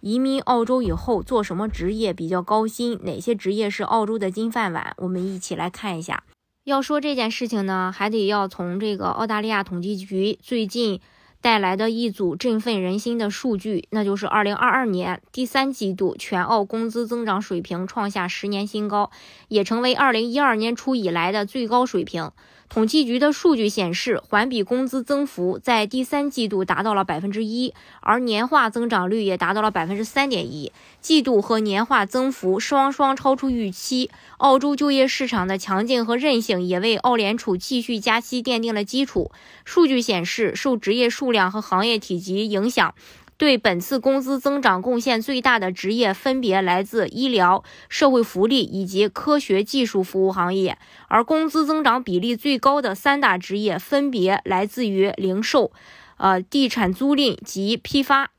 移民澳洲以后做什么职业比较高薪？哪些职业是澳洲的金饭碗？我们一起来看一下。要说这件事情呢，还得要从这个澳大利亚统计局最近带来的一组振奋人心的数据，那就是二零二二年第三季度全澳工资增长水平创下十年新高，也成为二零一二年初以来的最高水平。统计局的数据显示，环比工资增幅在第三季度达到了百分之一，而年化增长率也达到了百分之三点一，季度和年化增幅双双超出预期。澳洲就业市场的强劲和韧性也为澳联储继续加息奠定了基础。数据显示，受职业数量和行业体积影响。对本次工资增长贡献最大的职业分别来自医疗、社会福利以及科学技术服务行业，而工资增长比例最高的三大职业分别来自于零售、呃地产租赁及批发。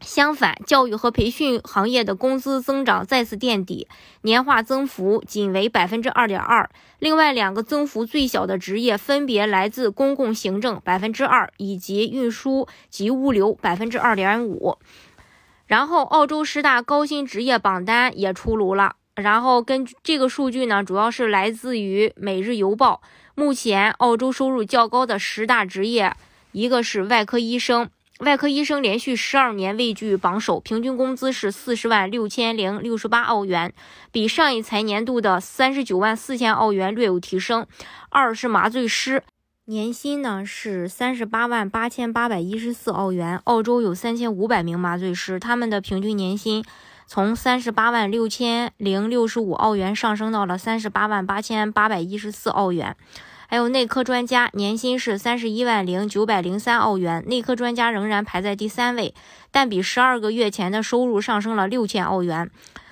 相反，教育和培训行业的工资增长再次垫底，年化增幅仅为百分之二点二。另外两个增幅最小的职业分别来自公共行政百分之二，以及运输及物流百分之二点五。然后，澳洲十大高薪职业榜单也出炉了。然后，根据这个数据呢，主要是来自于《每日邮报》。目前，澳洲收入较高的十大职业，一个是外科医生。外科医生连续十二年位居榜首，平均工资是四十万六千零六十八澳元，比上一财年度的三十九万四千澳元略有提升。二是麻醉师，年薪呢是三十八万八千八百一十四澳元。澳洲有三千五百名麻醉师，他们的平均年薪从三十八万六千零六十五澳元上升到了三十八万八千八百一十四澳元。还有内科专家，年薪是三十一万零九百零三澳元，内科专家仍然排在第三位，但比十二个月前的收入上升了六千澳元。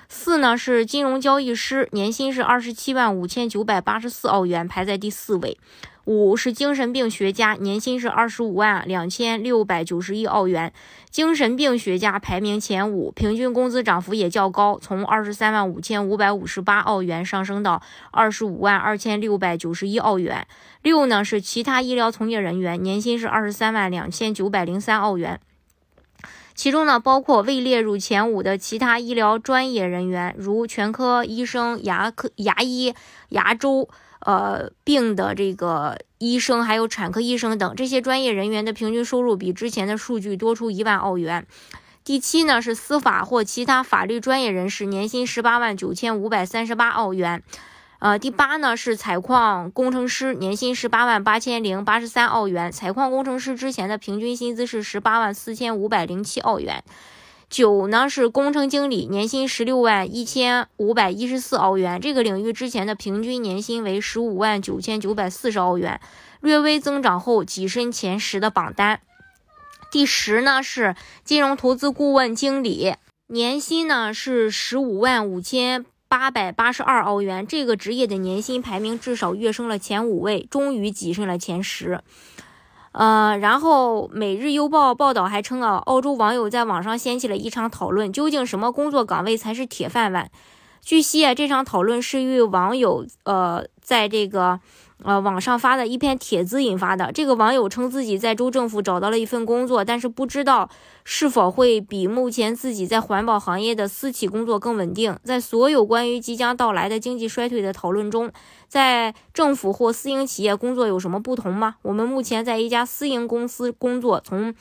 四呢是金融交易师，年薪是二十七万五千九百八十四澳元，排在第四位。五是精神病学家，年薪是二十五万两千六百九十一澳元，精神病学家排名前五，平均工资涨幅也较高，从二十三万五千五百五十八澳元上升到二十五万二千六百九十一澳元。六呢是其他医疗从业人员，年薪是二十三万两千九百零三澳元，其中呢包括未列入前五的其他医疗专业人员，如全科医生、牙科牙医、牙周。呃，病的这个医生，还有产科医生等这些专业人员的平均收入比之前的数据多出一万澳元。第七呢是司法或其他法律专业人士，年薪十八万九千五百三十八澳元。呃，第八呢是采矿工程师，年薪十八万八千零八十三澳元。采矿工程师之前的平均薪资是十八万四千五百零七澳元。九呢是工程经理，年薪十六万一千五百一十四澳元。这个领域之前的平均年薪为十五万九千九百四十澳元，略微增长后跻身前十的榜单。第十呢是金融投资顾问经理，年薪呢是十五万五千八百八十二澳元。这个职业的年薪排名至少跃升了前五位，终于跻身了前十。呃，然后《每日邮报》报道还称啊，澳洲网友在网上掀起了一场讨论，究竟什么工作岗位才是铁饭碗？据悉啊，这场讨论是与网友呃，在这个。呃，网上发的一篇帖子引发的。这个网友称自己在州政府找到了一份工作，但是不知道是否会比目前自己在环保行业的私企工作更稳定。在所有关于即将到来的经济衰退的讨论中，在政府或私营企业工作有什么不同吗？我们目前在一家私营公司工作，从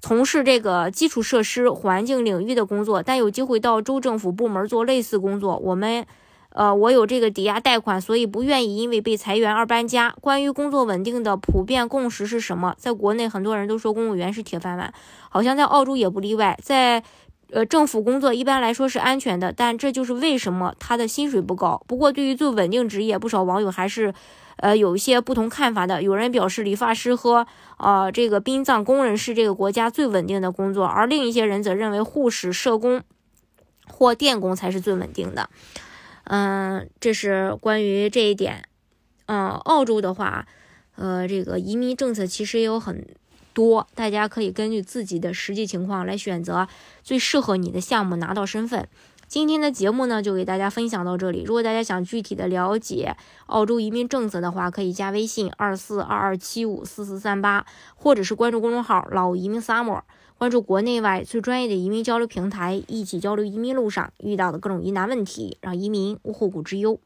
从事这个基础设施环境领域的工作，但有机会到州政府部门做类似工作。我们。呃，我有这个抵押贷款，所以不愿意因为被裁员而搬家。关于工作稳定的普遍共识是什么？在国内，很多人都说公务员是铁饭碗，好像在澳洲也不例外。在呃政府工作一般来说是安全的，但这就是为什么他的薪水不高。不过，对于最稳定职业，不少网友还是呃有一些不同看法的。有人表示，理发师和呃这个殡葬工人是这个国家最稳定的工作，而另一些人则认为护士、社工或电工才是最稳定的。嗯，这是关于这一点。嗯，澳洲的话，呃，这个移民政策其实也有很多，大家可以根据自己的实际情况来选择最适合你的项目，拿到身份。今天的节目呢，就给大家分享到这里。如果大家想具体的了解澳洲移民政策的话，可以加微信二四二二七五四四三八，或者是关注公众号“老移民 summer”，关注国内外最专业的移民交流平台，一起交流移民路上遇到的各种疑难问题，让移民无后顾之忧。